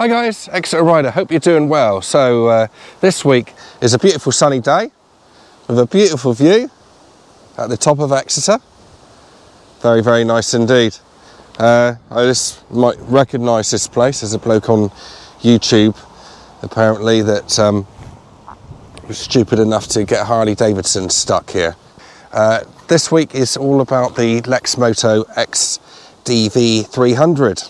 Hi guys, Exeter Rider, hope you're doing well. So uh, this week is a beautiful sunny day with a beautiful view at the top of Exeter. Very, very nice indeed. Uh, I just might recognise this place as a bloke on YouTube apparently that um, was stupid enough to get Harley Davidson stuck here. Uh, this week is all about the Lexmoto XDV 300.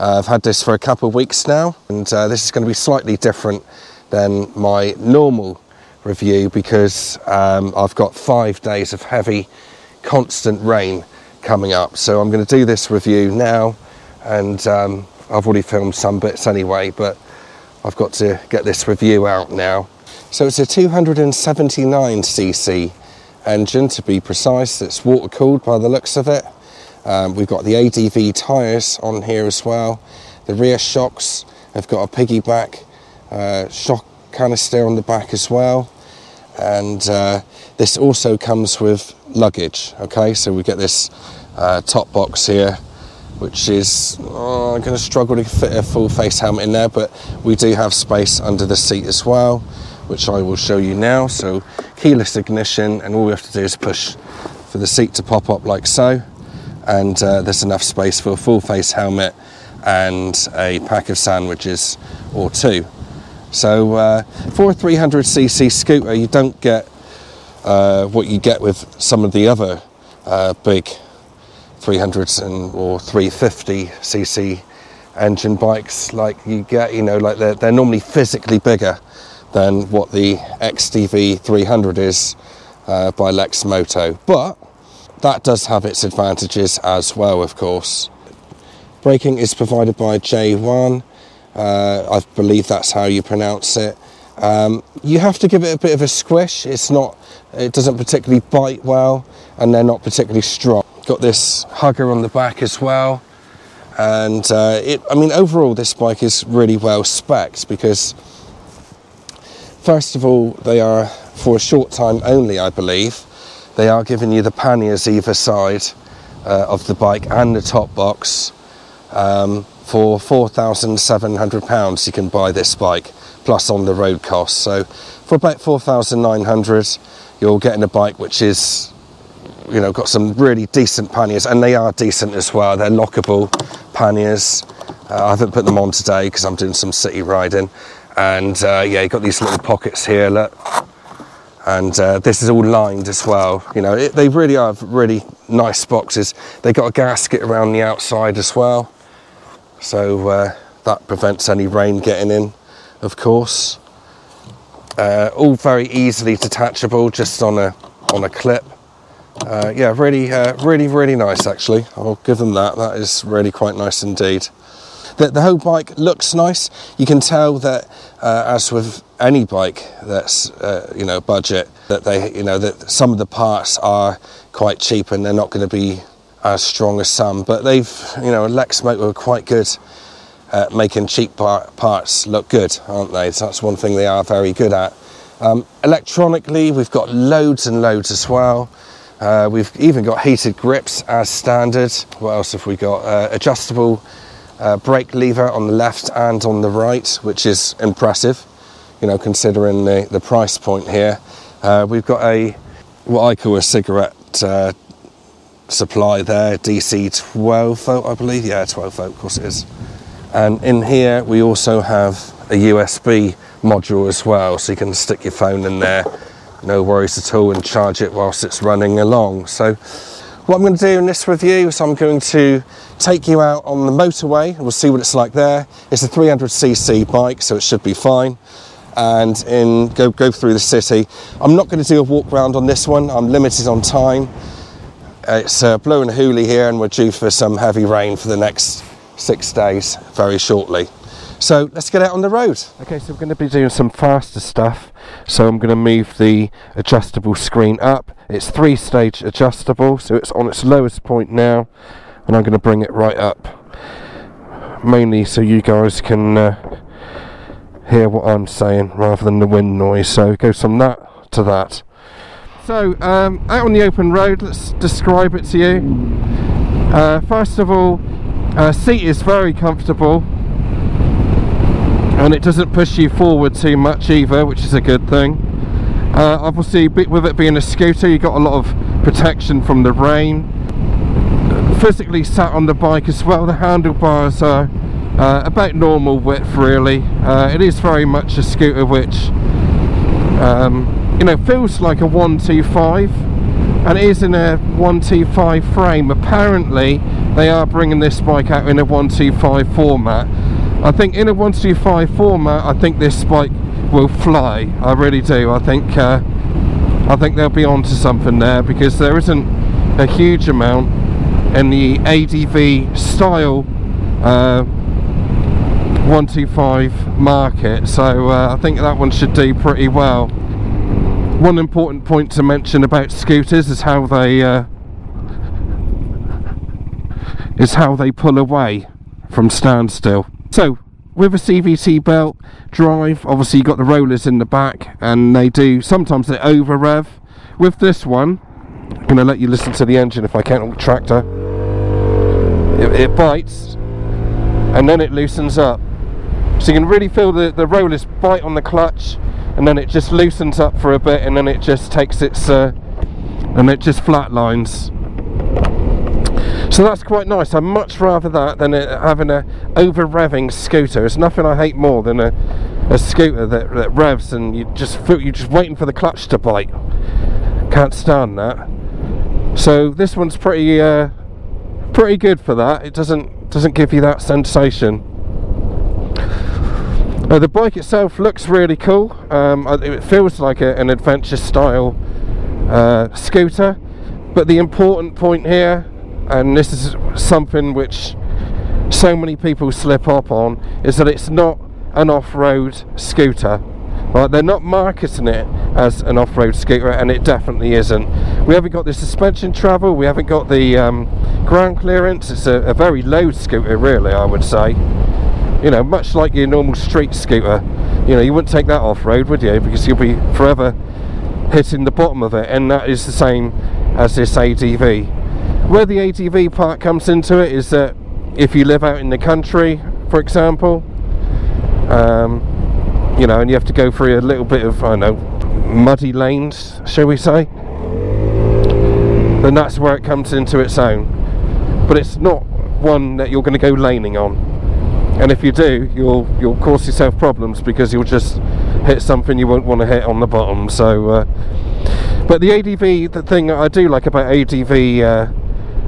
Uh, I've had this for a couple of weeks now, and uh, this is going to be slightly different than my normal review because um, I've got five days of heavy, constant rain coming up. So I'm going to do this review now, and um, I've already filmed some bits anyway, but I've got to get this review out now. So it's a 279cc engine to be precise. It's water cooled by the looks of it. Um, we've got the ADV tyres on here as well. The rear shocks have got a piggyback uh, shock canister on the back as well. And uh, this also comes with luggage. Okay, so we get this uh, top box here, which is oh, I'm going to struggle to fit a full face helmet in there, but we do have space under the seat as well, which I will show you now. So keyless ignition, and all we have to do is push for the seat to pop up like so and uh, there's enough space for a full face helmet and a pack of sandwiches or two. So uh, for a 300cc scooter, you don't get uh, what you get with some of the other uh, big 300s and or 350cc engine bikes. Like you get, you know, like they're, they're normally physically bigger than what the XDV 300 is uh, by Lexmoto, but that does have its advantages as well, of course. Braking is provided by J.Juan. Uh, I believe that's how you pronounce it. Um, you have to give it a bit of a squish. It's not, it doesn't particularly bite well, and they're not particularly strong. Got this hugger on the back as well, and uh, it. I mean, overall, this bike is really well specced because, first of all, they are for a short time only, I believe. They are giving you the panniers either side uh, of the bike and the top box. Um, for £4,700 you can buy this bike, plus on the road costs. So for about £4,900 you're getting a bike which is, you know, got some really decent panniers, and they are decent as well. They're lockable panniers. Uh, I haven't put them on today because I'm doing some city riding. And uh, yeah, you've got these little pockets here, look and uh, this is all lined as well. You know, it, they really are really nice boxes. They got a gasket around the outside as well, so uh, that prevents any rain getting in, of course. Uh, all very easily detachable, just on a on a clip. Uh, yeah, really, uh, really, really nice. Actually, I'll give them that. That is really quite nice indeed. The, the whole bike looks nice. You can tell that, uh, as with any bike that's uh, you know budget, that they you know that some of the parts are quite cheap and they're not going to be as strong as some. But they've you know Lexmoto are quite good at making cheap par- parts look good, aren't they? So that's one thing they are very good at. Um, electronically, we've got loads and loads as well. Uh, we've even got heated grips as standard. What else have we got? Uh, adjustable uh, brake lever on the left and on the right, which is impressive, you know, considering the, the price point here. Uh, we've got a what I call a cigarette uh, supply there, DC 12 volt, I believe. Yeah, 12 volt, of course it is. And in here, we also have a USB module as well, so you can stick your phone in there, no worries at all, and charge it whilst it's running along. So, what I'm going to do in this review is I'm going to take you out on the motorway and we'll see what it's like there. It's a 300cc bike, so it should be fine. And in go, go through the city. I'm not going to do a walk around on this one, I'm limited on time. It's uh, blowing a hoolie here, and we're due for some heavy rain for the next six days very shortly. So let's get out on the road. Okay, so we're going to be doing some faster stuff. So I'm going to move the adjustable screen up. It's three stage adjustable, so it's on its lowest point now, and I'm going to bring it right up. Mainly so you guys can uh, hear what I'm saying rather than the wind noise. So it goes from that to that. So um, out on the open road, let's describe it to you. Uh, first of all, uh, seat is very comfortable and it doesn't push you forward too much either which is a good thing. Uh, obviously with it being a scooter you got a lot of protection from the rain. Physically sat on the bike as well the handlebars are uh, about normal width really. Uh, it is very much a scooter which um, you know feels like a 125 and it is in a 125 frame. Apparently they are bringing this bike out in a 125 format I think in a 125 format I think this bike will fly. I really do. I think uh, I think they'll be onto something there because there isn't a huge amount in the ADV style uh, 125 market. So uh, I think that one should do pretty well. One important point to mention about scooters is how they uh, is how they pull away from standstill so with a CVT belt drive obviously you got the rollers in the back and they do sometimes they over rev with this one I'm going to let you listen to the engine if I can tractor. It, it bites and then it loosens up. So you can really feel the, the rollers bite on the clutch and then it just loosens up for a bit and then it just takes its uh, and it just flatlines so that's quite nice. I'd much rather that than having a over revving scooter. It's nothing I hate more than a, a scooter that, that revs and you just feel you're just waiting for the clutch to bite. Can't stand that. So this one's pretty uh, pretty good for that. It doesn't doesn't give you that sensation. Uh, the bike itself looks really cool. Um, it feels like a, an adventure style uh, scooter. But the important point here, and this is something which so many people slip up on, is that it's not an off-road scooter. They're not marketing it as an off-road scooter, and it definitely isn't. We haven't got the suspension travel, we haven't got the um, ground clearance. It's a, a very low scooter, really, I would say you know, much like your normal street scooter, you know, you wouldn't take that off road, would you? Because you'll be forever hitting the bottom of it, and that is the same as this ADV. Where the ADV part comes into it is that if you live out in the country, for example, um, you know, and you have to go through a little bit of, I know, muddy lanes, shall we say, then that's where it comes into its own. But it's not one that you're going to go laning on and if you do you'll you'll cause yourself problems because you'll just hit something you won't want to hit on the bottom so uh, but the ADV the thing I do like about ADV uh,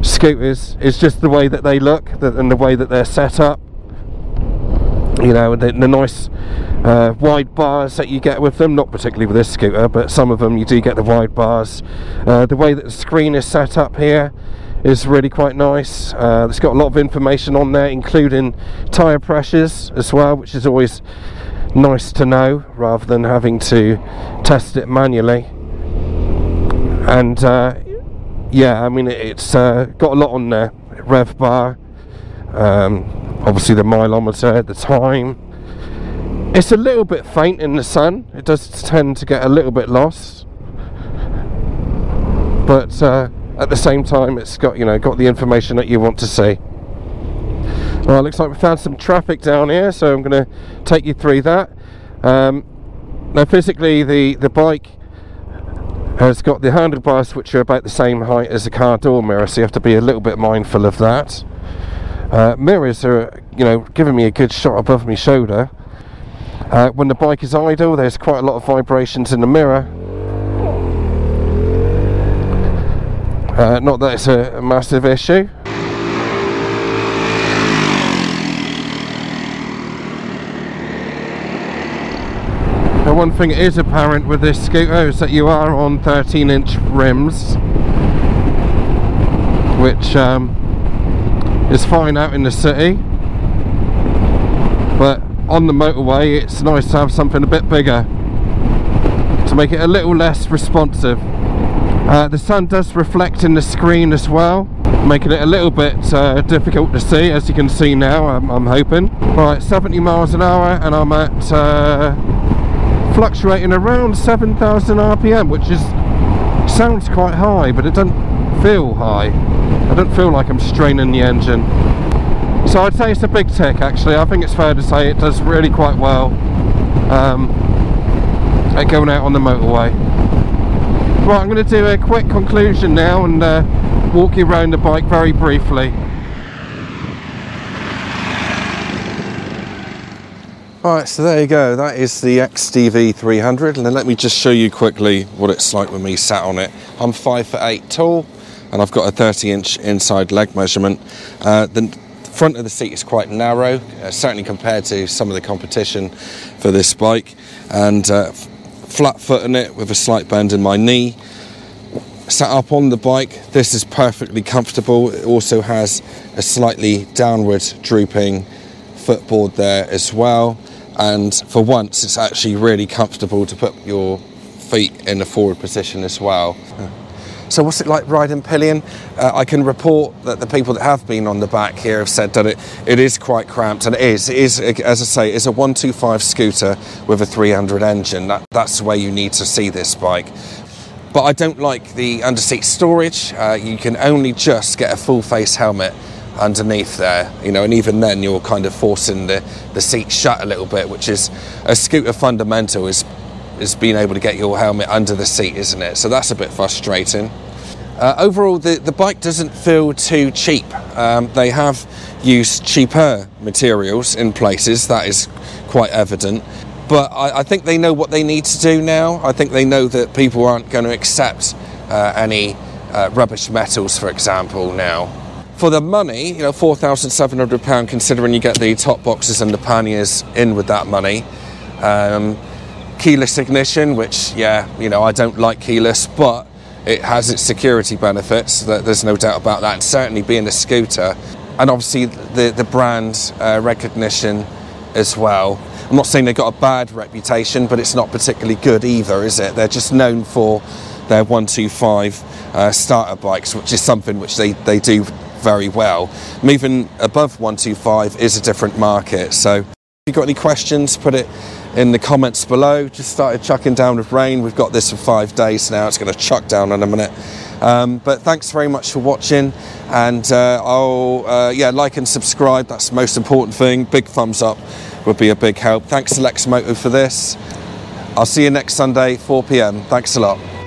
scooters is just the way that they look and the way that they're set up you know the, the nice uh, wide bars that you get with them not particularly with this scooter but some of them you do get the wide bars uh, the way that the screen is set up here is really quite nice. Uh, it's got a lot of information on there, including tyre pressures as well, which is always nice to know rather than having to test it manually. And uh, yeah, I mean, it's uh, got a lot on there rev bar, um, obviously the mileometer, the time. It's a little bit faint in the sun, it does tend to get a little bit lost. But uh, at the same time it's got you know got the information that you want to see well looks like we found some traffic down here so I'm going to take you through that um, now physically the the bike has got the handlebars which are about the same height as the car door mirror so you have to be a little bit mindful of that. Uh, mirrors are you know giving me a good shot above my shoulder. Uh, when the bike is idle there's quite a lot of vibrations in the mirror. Uh, not that it's a, a massive issue. One thing is apparent with this scooter is that you are on 13 inch rims which um, is fine out in the city but on the motorway it's nice to have something a bit bigger to make it a little less responsive uh, the sun does reflect in the screen as well, making it a little bit uh, difficult to see, as you can see now, I'm, I'm, hoping. Right, 70 miles an hour, and I'm at uh, fluctuating around 7,000 RPM, which is sounds quite high, but it doesn't feel high. I don't feel like I'm straining the engine. So I'd say it's a big tick actually. I think it's fair to say it does really quite well um, at going out on the motorway. Right, I'm going to do a quick conclusion now and uh, walk you around the bike very briefly. Right, so there you go. That is the XDV 300, and then let me just show you quickly what it's like with me sat on it. I'm five foot eight tall, and I've got a 30 inch inside leg measurement. Uh, the front of the seat is quite narrow, uh, certainly compared to some of the competition for this bike, and uh, flat foot in it with a slight bend in my knee. Sat up on the bike, this is perfectly comfortable. It also has a slightly downward drooping footboard there as well and for once it's actually really comfortable to put your feet in a forward position as well. So what's it like riding pillion? Uh, I can report that the people that have been on the back here have said that it, it is quite cramped and it is. It is, as I say, it's a 125 scooter with a 300 engine. That, that's way you need to see this bike. But I don't like the underseat storage. Uh, you can only just get a full face helmet underneath there, you know, and even then you're kind of forcing the, the seat shut a little bit, which is a scooter fundamental is is being able to get your helmet under the seat, isn't it? So that's a bit frustrating. Uh, overall, the, the bike doesn't feel too cheap. Um, they have used cheaper materials in places, that is quite evident. But I, I, think they know what they need to do now. I think they know that people aren't going to accept uh, any uh, rubbish metals, for example, now for the money, you know, £4,700 considering you get the top boxes and the panniers in with that money. Um, keyless ignition, which, yeah, you know, I don't like keyless, but it has its security benefits. There's no doubt about that. And certainly being a scooter, and obviously the, the brand uh, recognition as well. I'm not saying they've got a bad reputation, but it's not particularly good either, is it? They're just known for their 125 uh, starter bikes, which is something which they, they do very well. Moving above 125 is a different market. So if you've got any questions, put it in the comments below. Just started chucking down with rain. We've got this for five days now. It's going to chuck down in a minute. Um, but thanks very much for watching, and uh, I'll uh, yeah like and subscribe. That's the most important thing. Big thumbs up would be a big help. Thanks to Lexmoto for this. I'll see you next Sunday, 4 p.m. Thanks a lot.